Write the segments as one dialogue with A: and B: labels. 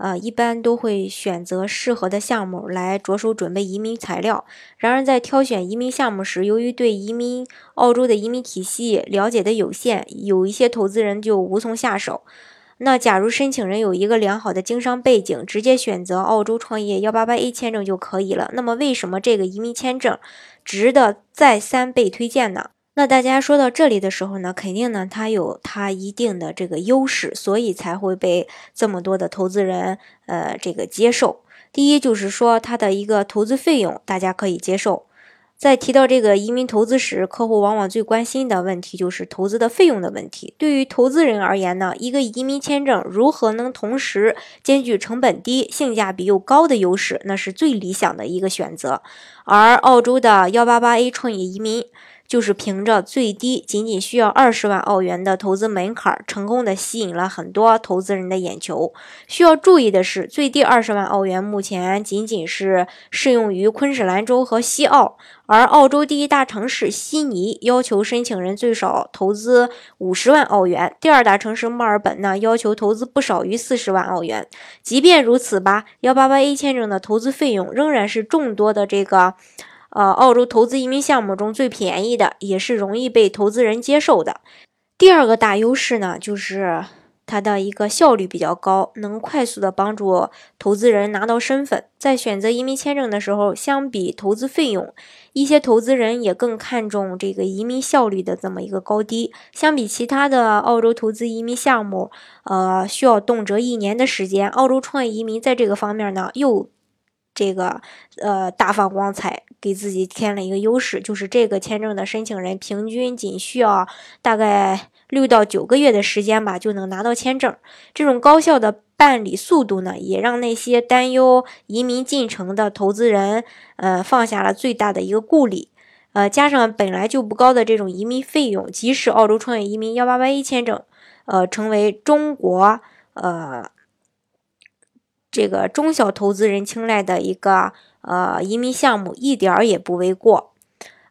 A: 呃，一般都会选择适合的项目来着手准备移民材料。然而，在挑选移民项目时，由于对移民澳洲的移民体系了解的有限，有一些投资人就无从下手。那假如申请人有一个良好的经商背景，直接选择澳洲创业幺八八 A 签证就可以了。那么，为什么这个移民签证值得再三被推荐呢？那大家说到这里的时候呢，肯定呢，它有它一定的这个优势，所以才会被这么多的投资人呃这个接受。第一就是说它的一个投资费用大家可以接受。在提到这个移民投资时，客户往往最关心的问题就是投资的费用的问题。对于投资人而言呢，一个移民签证如何能同时兼具成本低、性价比又高的优势，那是最理想的一个选择。而澳洲的幺八八 A 创业移民。就是凭着最低仅仅需要二十万澳元的投资门槛，成功的吸引了很多投资人的眼球。需要注意的是，最低二十万澳元目前仅仅是适用于昆士兰州和西澳，而澳洲第一大城市悉尼要求申请人最少投资五十万澳元，第二大城市墨尔本呢要求投资不少于四十万澳元。即便如此吧，幺八八 A 签证的投资费用仍然是众多的这个。呃，澳洲投资移民项目中最便宜的，也是容易被投资人接受的。第二个大优势呢，就是它的一个效率比较高，能快速的帮助投资人拿到身份。在选择移民签证的时候，相比投资费用，一些投资人也更看重这个移民效率的这么一个高低。相比其他的澳洲投资移民项目，呃，需要动辄一年的时间，澳洲创业移民在这个方面呢，又。这个呃大放光彩，给自己添了一个优势，就是这个签证的申请人平均仅需要大概六到九个月的时间吧，就能拿到签证。这种高效的办理速度呢，也让那些担忧移民进程的投资人，呃，放下了最大的一个顾虑。呃，加上本来就不高的这种移民费用，即使澳洲创业移民幺八八一签证，呃，成为中国呃。这个中小投资人青睐的一个呃移民项目，一点儿也不为过。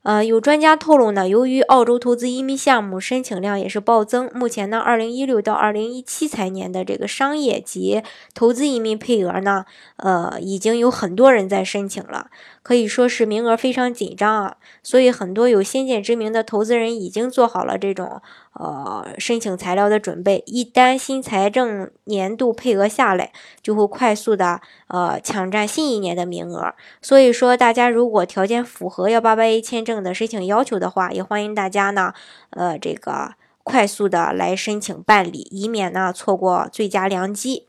A: 呃，有专家透露呢，由于澳洲投资移民项目申请量也是暴增，目前呢，二零一六到二零一七财年的这个商业及投资移民配额呢，呃，已经有很多人在申请了，可以说是名额非常紧张啊。所以，很多有先见之明的投资人已经做好了这种呃申请材料的准备，一旦新财政年度配额下来，就会快速的呃抢占新一年的名额。所以说，大家如果条件符合幺八八 A 签证，证的申请要求的话，也欢迎大家呢，呃，这个快速的来申请办理，以免呢错过最佳良机。